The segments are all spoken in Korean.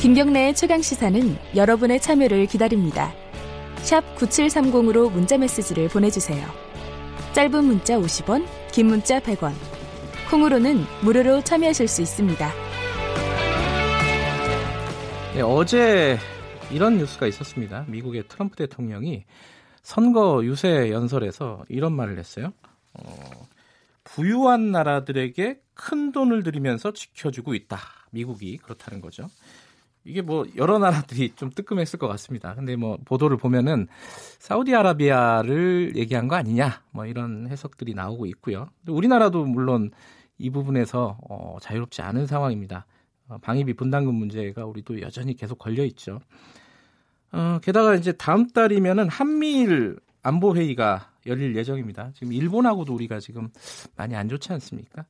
김경래의 최강 시사는 여러분의 참여를 기다립니다. 샵 9730으로 문자 메시지를 보내주세요. 짧은 문자 50원, 긴 문자 100원. 콩으로는 무료로 참여하실 수 있습니다. 네, 어제 이런 뉴스가 있었습니다. 미국의 트럼프 대통령이 선거 유세 연설에서 이런 말을 했어요. 어, 부유한 나라들에게 큰 돈을 들이면서 지켜주고 있다. 미국이 그렇다는 거죠. 이게 뭐 여러 나라들이 좀 뜨끔했을 것 같습니다. 근데 뭐 보도를 보면은 사우디아라비아를 얘기한 거 아니냐 뭐 이런 해석들이 나오고 있고요. 우리나라도 물론 이 부분에서 어, 자유롭지 않은 상황입니다. 어, 방위비 분담금 문제가 우리도 여전히 계속 걸려 있죠. 어, 게다가 이제 다음 달이면은 한미일 안보 회의가 열릴 예정입니다. 지금 일본하고도 우리가 지금 많이 안 좋지 않습니까?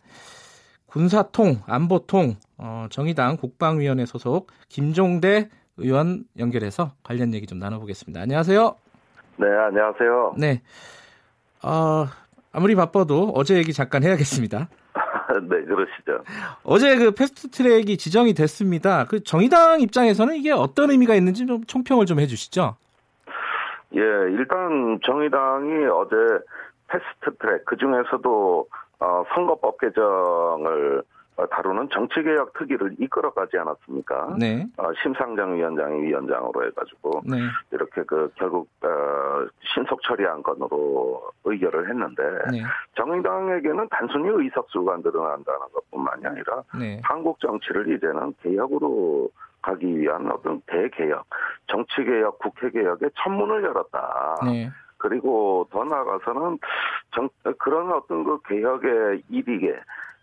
군사통, 안보통, 어, 정의당 국방위원회 소속 김종대 의원 연결해서 관련 얘기 좀 나눠보겠습니다. 안녕하세요. 네, 안녕하세요. 네. 어, 아무리 바빠도 어제 얘기 잠깐 해야겠습니다. 네, 그러시죠. 어제 그 패스트 트랙이 지정이 됐습니다. 그 정의당 입장에서는 이게 어떤 의미가 있는지 좀 총평을 좀 해주시죠. 예, 일단 정의당이 어제 패스트 트랙, 그 중에서도 어, 선거법 개정을 다루는 정치개혁 특위를 이끌어가지 않았습니까? 네. 어, 심상정 위원장이 위원장으로 해가지고 네. 이렇게 그 결국 어, 신속 처리한 건으로 의결을 했는데 네. 정의당에게는 단순히 의석수가 늘어난다는 것뿐만이 아니라 네. 한국 정치를 이제는 개혁으로 가기 위한 어떤 대개혁, 정치개혁, 국회개혁의 천문을 열었다. 네. 그리고 더 나아가서는 정, 그런 어떤 그 개혁의 일익에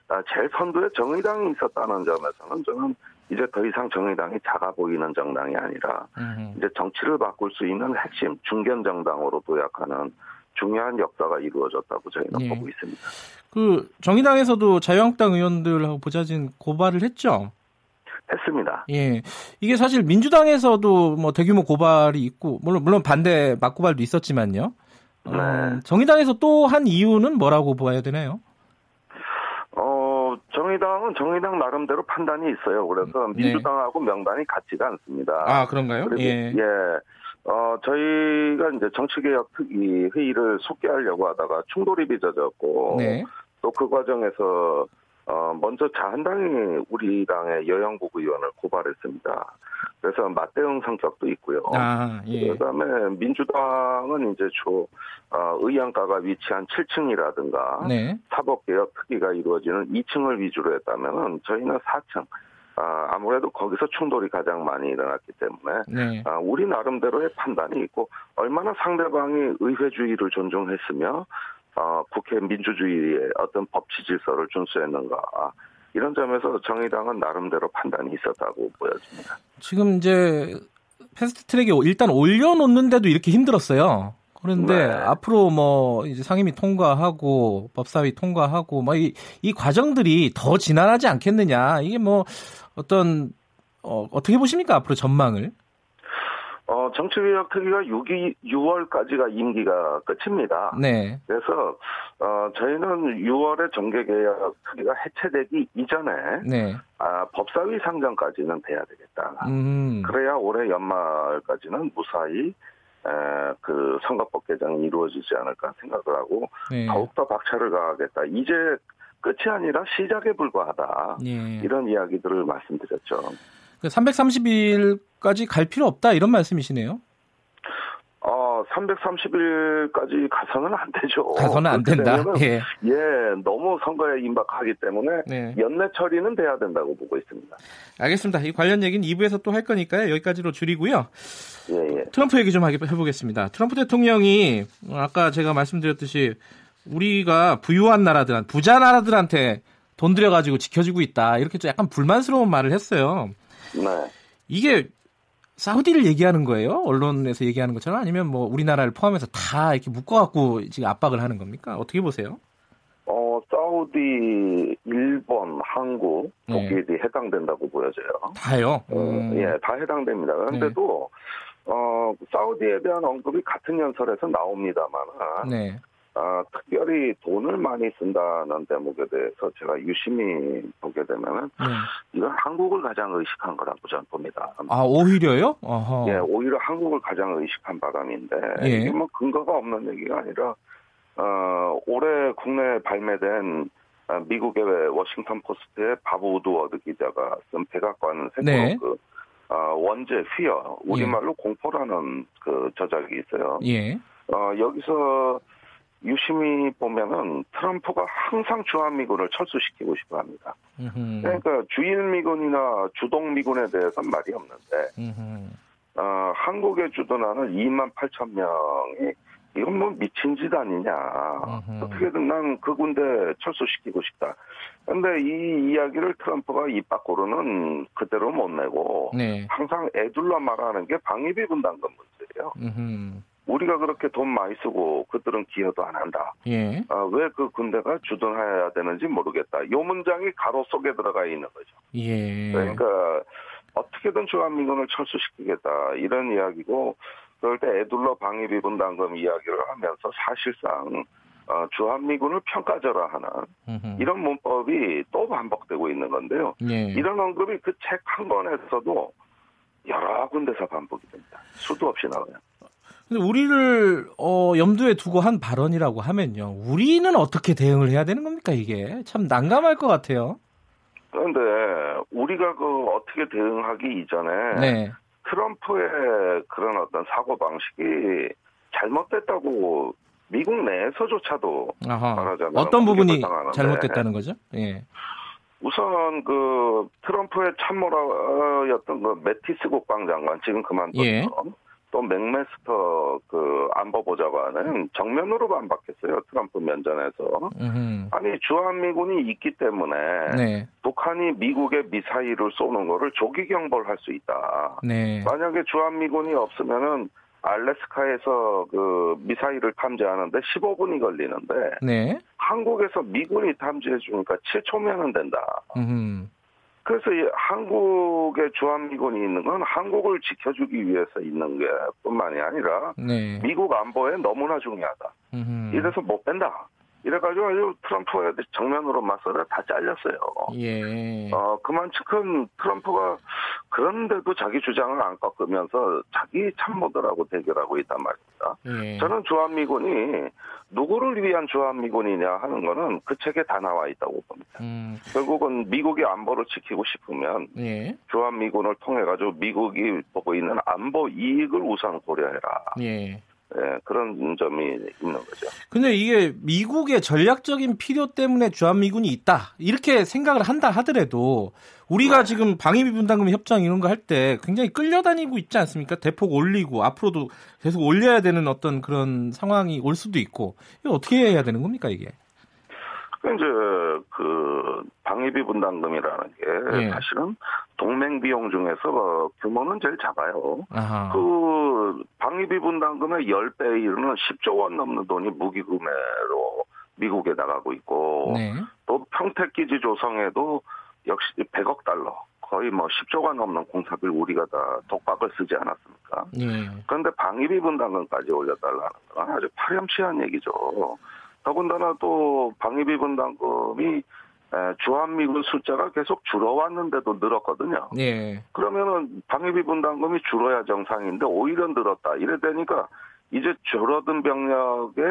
아, 제일 선두에 정의당이 있었다는 점에서는 저는 이제 더 이상 정의당이 작아 보이는 정당이 아니라 음. 이제 정치를 바꿀 수 있는 핵심 중견 정당으로 도약하는 중요한 역사가 이루어졌다고 저희는 예. 보고 있습니다. 그 정의당에서도 자유한국당 의원들하고 보좌진 고발을 했죠. 했습니다. 예. 이게 사실 민주당에서도 뭐 대규모 고발이 있고 물론 물론 반대 맞고발도 있었지만요. 어, 네. 정의당에서 또 한 이유는 뭐라고 봐야 되나요? 어, 정의당은 정의당 나름대로 판단이 있어요. 그래서 네. 민주당하고 명단이 같지가 않습니다. 아 그런가요? 그리고 예. 예. 어, 저희가 이제 정치개혁 특위 회의를 속개하려고 하다가 충돌이 빚어졌고 네. 또그 과정에서 어, 먼저 자한당이 우리 당의 여영국 의원을 고발했습니다. 그래서 맞대응 성격도 있고요. 아 예. 그다음에 민주당은 이제 주 어, 의안가가 위치한 7층이라든가 네. 사법개혁 특위가 이루어지는 2층을 위주로 했다면은 저희는 4층. 아, 아무래도 거기서 충돌이 가장 많이 일어났기 때문에 네. 아, 우리 나름대로의 판단이 있고 얼마나 상대방이 의회주의를 존중했으며 어, 국회 민주주의의 어떤 법치 질서를 준수했는가 이런 점에서 정의당은 나름대로 판단이 있었다고 보여집니다. 지금 이제 패스트 트랙에 일단 올려놓는데도 이렇게 힘들었어요. 그런데 네. 앞으로 뭐 이제 상임위 통과하고 법사위 통과하고 뭐이이 과정들이 더 지난하지 않겠느냐 이게 뭐 어떤 어, 어떻게 보십니까 앞으로 전망을? 어, 정치개혁 특위가 6이, 6월까지가 임기가 끝입니다. 네, 그래서 어, 저희는 6월에 정계개혁 특위가 해체되기 이전에 네, 아, 법사위 상정까지는 돼야 되겠다. 음, 그래야 올해 연말까지는 무사히 에, 그 선거법 개정이 이루어지지 않을까 생각을 하고 네, 더욱더 박차를 가하겠다. 이제 끝이 아니라 시작에 불과하다. 예. 이런 이야기들을 말씀드렸죠. 330일까지 갈 필요 없다 이런 말씀이시네요. 어, 330일까지 가서는 안 되죠. 가서는 안 된다. 예, 예, 너무 선거에 임박하기 때문에 네. 연내 처리는 돼야 된다고 보고 있습니다. 알겠습니다. 이 관련 얘기는 2부에서 또 할 거니까요. 여기까지로 줄이고요. 예, 예. 트럼프 얘기 좀 해보겠습니다. 트럼프 대통령이 아까 제가 말씀드렸듯이 우리가 부유한 나라들, 부자 나라들한테 돈 들여가지고 지켜주고 있다. 이렇게 좀 약간 불만스러운 말을 했어요. 네. 이게 사우디를 얘기하는 거예요? 언론에서 얘기하는 것처럼 아니면 뭐 우리나라를 포함해서 다 이렇게 묶어갖고 지금 압박을 하는 겁니까? 어떻게 보세요? 어, 사우디, 일본, 한국, 네. 독일이 해당된다고 보여져요. 다요. 어, 음. 예, 다 해당됩니다. 그런데도 어, 사우디에 대한 언급이 같은 연설에서 나옵니다만, 네. 아, 특별히 돈을 많이 쓴다는 대목에 대해서 제가 유심히 보게 되면은 네. 이건 한국을 가장 의식한 거라고 저는 봅니다. 아 오히려요? 어허. 예, 오히려 한국을 가장 의식한 발언인데 예. 이게 뭐 근거가 없는 얘기가 아니라 어, 올해 국내에 발매된 아, 미국의 워싱턴 포스트의 밥 우드워드 기자가 쓴 백악관 네. 세포 그 어, 원제 휘어 우리말로 공포라는 그 저작이 있어요. 예. 어, 여기서 유심히 보면은 트럼프가 항상 주한미군을 철수시키고 싶어 합니다. 음흠. 그러니까 주일미군이나 주동미군에 대해서는 말이 없는데, 음흠. 어, 한국에 주둔하는 2만 8천 명이 이건 뭐 미친 짓 아니냐. 음흠. 어떻게든 난 그 군대 철수시키고 싶다. 근데 이 이야기를 트럼프가 입 밖으로는 그대로 못 내고 네. 항상 애둘러 말하는 게 방위비 분담금 문제예요. 우리가 그렇게 돈 많이 쓰고 그들은 기여도 안 한다. 예. 아, 왜 그 군대가 주둔해야 되는지 모르겠다. 요 문장이 가로 속에 들어가 있는 거죠. 예. 그러니까 어떻게든 주한미군을 철수시키겠다 이런 이야기고 그럴 때 애둘러 방위비 분담금 이야기를 하면서 사실상 어, 주한미군을 평가절하하는. 이런 문법이 또 반복되고 있는 건데요. 예. 이런 언급이 그 책 한 권에서도 여러 군데서 반복이 됩니다. 수도 없이 나와요. 근데 우리를 어, 염두에 두고 한 발언이라고 하면요. 우리는 어떻게 대응을 해야 되는 겁니까 이게? 참 난감할 것 같아요. 그런데 우리가 그 어떻게 대응하기 이전에 네. 트럼프의 그런 어떤 사고 방식이 잘못됐다고 미국 내에서조차도 아하. 말하자면 어떤 부분이 잘못됐다는 거죠? 예. 우선 그 트럼프의 참모라였던 그 매티스 국방장관 지금 그만뒀죠. 예. 또 맥메스터 그 안보보좌관은 정면으로 반박했어요. 트럼프 면전에서. 음흠. 아니 주한미군이 있기 때문에 네. 북한이 미국의 미사일을 쏘는 거를 조기 경보할 수 있다. 네. 만약에 주한미군이 없으면은 알래스카에서 그 미사일을 탐지하는데 15분이 걸리는데 네. 한국에서 미군이 탐지해 주니까 7초면은 된다. 음흠. 그래서 이 한국의 주한미군이 있는 건 한국을 지켜주기 위해서 있는 게 뿐만이 아니라 네. 미국 안보에 너무나 중요하다. 음흠. 이래서 못 뺀다. 이래가지고 아주 트럼프에 정면으로 맞서다 다 잘렸어요. 예. 어, 그만큼 트럼프가 그런데도 자기 주장을 안 꺾으면서 자기 참모들하고 대결하고 있단 말입니다. 예. 저는 주한미군이 누구를 위한 주한미군이냐 하는 거는 그 책에 다 나와 있다고 봅니다. 음. 결국은 미국의 안보를 지키고 싶으면 예. 주한미군을 통해 가지고 미국이 보고 있는 안보 이익을 우선 고려해라. 예. 예, 그런 점이 있는 거죠. 근데 이게 미국의 전략적인 필요 때문에 주한미군이 있다 이렇게 생각을 한다 하더라도 우리가 지금 방위비 분담금 협정 이런 거 할 때 굉장히 끌려다니고 있지 않습니까? 대폭 올리고 앞으로도 계속 올려야 되는 어떤 그런 상황이 올 수도 있고 이거 어떻게 해야 되는 겁니까 이게? 그 이제 그 방위비 분담금이라는 게 예. 사실은 동맹 비용 중에서 어, 규모는 제일 작아요. 아하. 그 방위비 분담금의 10배에 이르는 10조 원 넘는 돈이 무기 구매로 미국에 나가고 있고 네. 또 평택 기지 조성에도 역시 100억 달러 거의 뭐 10조가 넘는 공사비를 우리가 다 독박을 쓰지 않았습니까? 예. 그런데 방위비 분담금까지 올려달라는 건 아주 파렴치한 얘기죠. 더군다나 또 방위비 분담금이 에, 주한미군 숫자가 계속 줄어왔는데도 늘었거든요. 예. 그러면은 방위비 분담금이 줄어야 정상인데 오히려 늘었다. 이래 되니까 이제 줄어든 병력에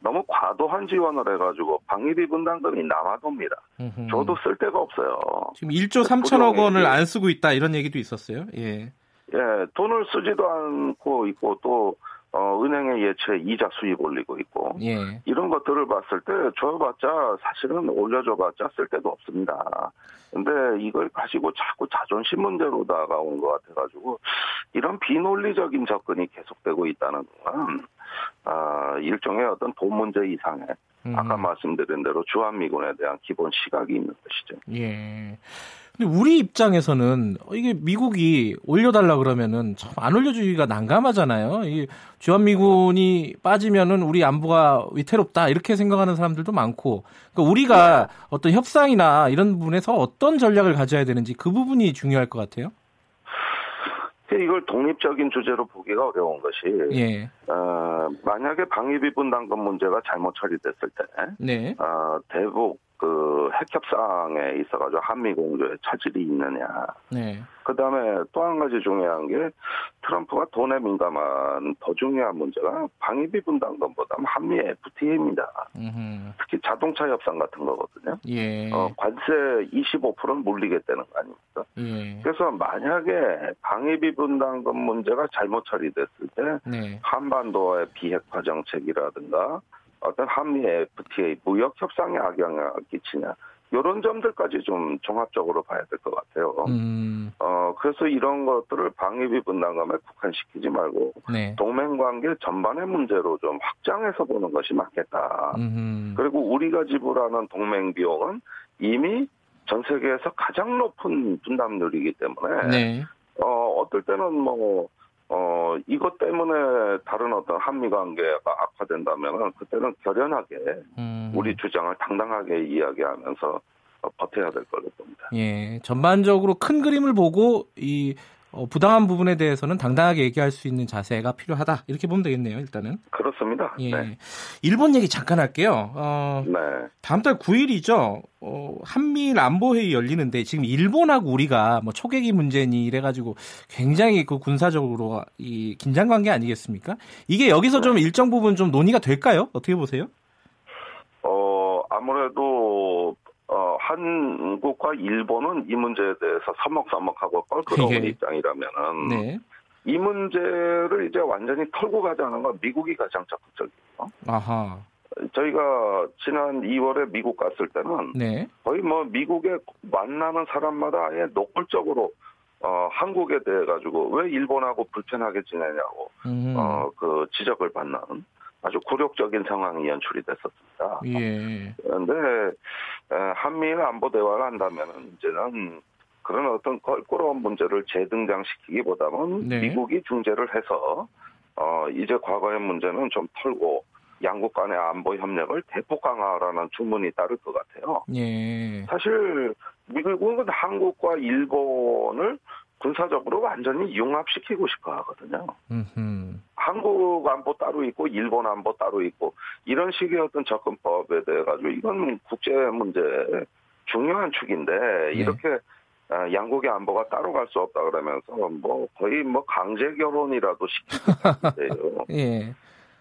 너무 과도한 지원을 해가지고 방위비 분담금이 남아돕니다. 음흠. 저도 쓸 데가 없어요. 지금 1조 3천억 부동의 원을 그- 안 쓰고 있다 이런 얘기도 있었어요. 예. 예, 돈을 쓰지도 않고 있고 또 어, 은행의 예치에 이자 수입 올리고 있고 예. 이런 것들을 봤을 때 줘봤자 사실은 올려줘봤자 쓸 데도 없습니다. 근데 이걸 가지고 자꾸 자존심 문제로 다가온 것 같아가지고 이런 비논리적인 접근이 계속되고 있다는 건 아, 일종의 어떤 돈 문제 이상의 음. 아까 말씀드린 대로 주한미군에 대한 기본 시각이 있는 것이죠. 예. 근데 우리 입장에서는 이게 미국이 올려달라 그러면은 참 안 올려주기가 난감하잖아요. 이 주한미군이 빠지면은 우리 안보가 위태롭다 이렇게 생각하는 사람들도 많고, 그러니까 우리가 어떤 협상이나 이런 부분에서 어떤 전략을 가져야 되는지 그 부분이 중요할 것 같아요. 이걸 독립적인 주제로 보기가 어려운 것이 예. 어, 만약에 방위비 분담금 문제가 잘못 처리됐을 때 네. 어, 대북 그 핵협상에 있어가지고 한미 공조에 차질이 있느냐. 네. 그 다음에 또 한 가지 중요한 게 트럼프가 돈에 민감한 더 중요한 문제가 방위비 분담금보다 한미 FTA입니다. 음흠. 특히 자동차 협상 같은 거거든요. 예. 어, 관세 25%는 물리겠다는 거 아닙니까? 예. 그래서 만약에 방위비 분담금 문제가 잘못 처리됐을 때 네. 한반도의 비핵화 정책이라든가 어떤 한미 FTA 무역 협상에 악영향을 끼치냐 이런 점들까지 좀 종합적으로 봐야 될 것 같아요. 음. 어 그래서 이런 것들을 방위비 분담금에 국한시키지 말고 네. 동맹 관계 전반의 문제로 좀 확장해서 보는 것이 맞겠다. 음. 그리고 우리가 지불하는 동맹 비용은 이미 전 세계에서 가장 높은 분담률이기 때문에 네. 어 어떨 때는 뭐 어, 이것 때문에 다른 어떤 한미 관계가 악화된다면 그때는 결연하게 음. 우리 주장을 당당하게 이야기하면서 버텨야 될 걸로 봅니다. 예, 전반적으로 큰 그림을 보고 이 어, 부당한 부분에 대해서는 당당하게 얘기할 수 있는 자세가 필요하다 이렇게 보면 되겠네요. 일단은 그렇습니다. 예. 네. 일본 얘기 잠깐 할게요. 어, 네. 다음 달 9일이죠. 어, 한미일 안보 회의 열리는데 지금 일본하고 우리가 뭐 초계기 문제니 이래가지고 굉장히 그 군사적으로 이 긴장 관계 아니겠습니까? 이게 여기서 좀 일정 부분 좀 논의가 될까요? 어떻게 보세요? 어 아무래도 어, 한국과 일본은 이 문제에 대해서 서먹서먹하고 껄끄러운 예. 입장이라면은 네. 이 문제를 이제 완전히 털고 가자는 건 미국이 가장 적극적이에요. 아하. 저희가 지난 2월에 미국 갔을 때는 네. 거의 뭐 미국에 만나는 사람마다 아예 노골적으로 어, 한국에 대해 가지고 왜 일본하고 불편하게 지내냐고 음. 어, 그 지적을 받는 아주 굴욕적인 상황이 연출이 됐었습니다. 예. 그런데 한미일 안보 대화를 한다면 이제는 그런 어떤 껄끄러운 문제를 재등장시키기보다는 네. 미국이 중재를 해서 어 이제 과거의 문제는 좀 털고 양국 간의 안보 협력을 대폭 강화하라는 주문이 따를 것 같아요. 예. 사실 미국은 한국과 일본을 군사적으로 완전히 융합시키고 싶어 하거든요. 음흠. 한국 안보 따로 있고 일본 안보 따로 있고 이런 식의 어떤 접근법에 대해 가지고 이건 국제 문제 중요한 축인데 네. 이렇게 아, 양국의 안보가 따로 갈 수 없다 그러면서 뭐 거의 뭐 강제 결혼이라도 시키는데요. 예.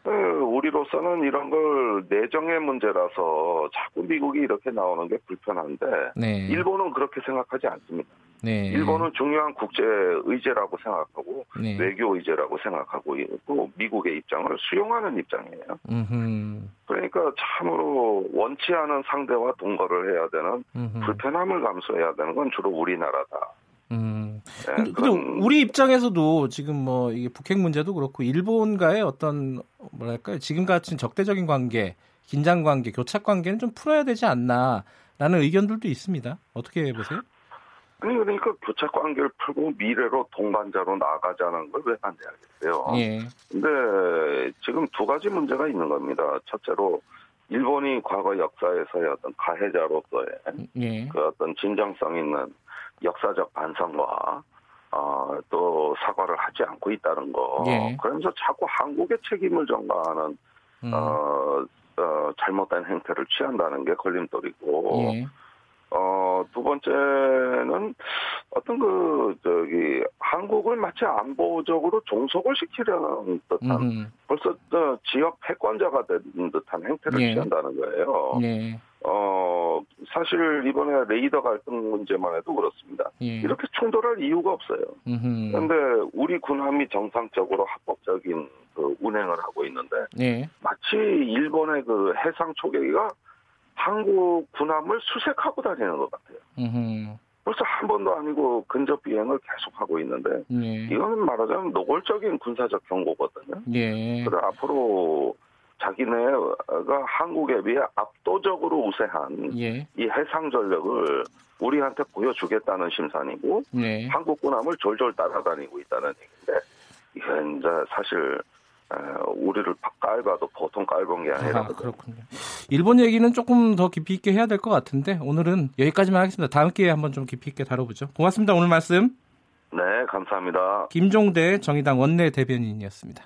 어, 우리로서는 이런 걸 내정의 문제라서 자꾸 미국이 이렇게 나오는 게 불편한데 네. 일본은 그렇게 생각하지 않습니다. 네. 일본은 중요한 국제 의제라고 생각하고 네. 외교 의제라고 생각하고 있고 미국의 입장을 수용하는 입장이에요. 음흠. 그러니까 참으로 원치 않은 상대와 동거를 해야 되는 음흠. 불편함을 감수해야 되는 건 주로 우리나라다. 음. 네, 근데, 그런... 우리 입장에서도 지금 뭐 이게 북핵 문제도 그렇고 일본과의 어떤 뭐랄까요 지금 같은 적대적인 관계, 긴장 관계, 교착 관계는 좀 풀어야 되지 않나라는 의견들도 있습니다. 어떻게 보세요? 아니 그러니까 교착 관계를 풀고 미래로 동반자로 나가자는 걸 왜 반대하겠어요? 예. 근데 지금 두 가지 문제가 있는 겁니다. 첫째로 일본이 과거 역사에서의 어떤 가해자로서의 예. 그 어떤 진정성 있는 역사적 반성과 어, 또 사과를 하지 않고 있다는 거. 예. 그러면서 자꾸 한국의 책임을 전가하는 음. 어, 어, 잘못된 행태를 취한다는 게 걸림돌이고. 예. 어, 두 번째는 어떤 그, 저기, 한국을 마치 안보적으로 종속을 시키려는 듯한, 음. 벌써 저 지역 패권자가 된 듯한 행태를 예. 취한다는 거예요. 예. 어, 사실 이번에 레이더 갈등 문제만 해도 그렇습니다. 예. 이렇게 충돌할 이유가 없어요. 그런데 우리 군함이 정상적으로 합법적인 그 운행을 하고 있는데, 예. 마치 일본의 그 해상 초계기가 한국 군함을 수색하고 다니는 것 같아요. 음흠. 벌써 한 번도 아니고 근접 비행을 계속하고 있는데 예. 이거는 말하자면 노골적인 군사적 경고거든요. 예. 그래 앞으로 자기네가 한국에 비해 압도적으로 우세한 예. 이 해상 전력을 우리한테 보여주겠다는 심산이고 예. 한국 군함을 졸졸 따라다니고 있다는 얘기인데 이게 이제 사실 우리를 깔봐도 보통 깔본 게 아니라 아, 그렇군요. 일본 얘기는 조금 더 깊이 있게 해야 될 것 같은데 오늘은 여기까지만 하겠습니다. 다음 기회에 한번 좀 깊이 있게 다뤄보죠. 고맙습니다. 오늘 말씀. 네, 감사합니다. 김종대 정의당 원내 대변인이었습니다.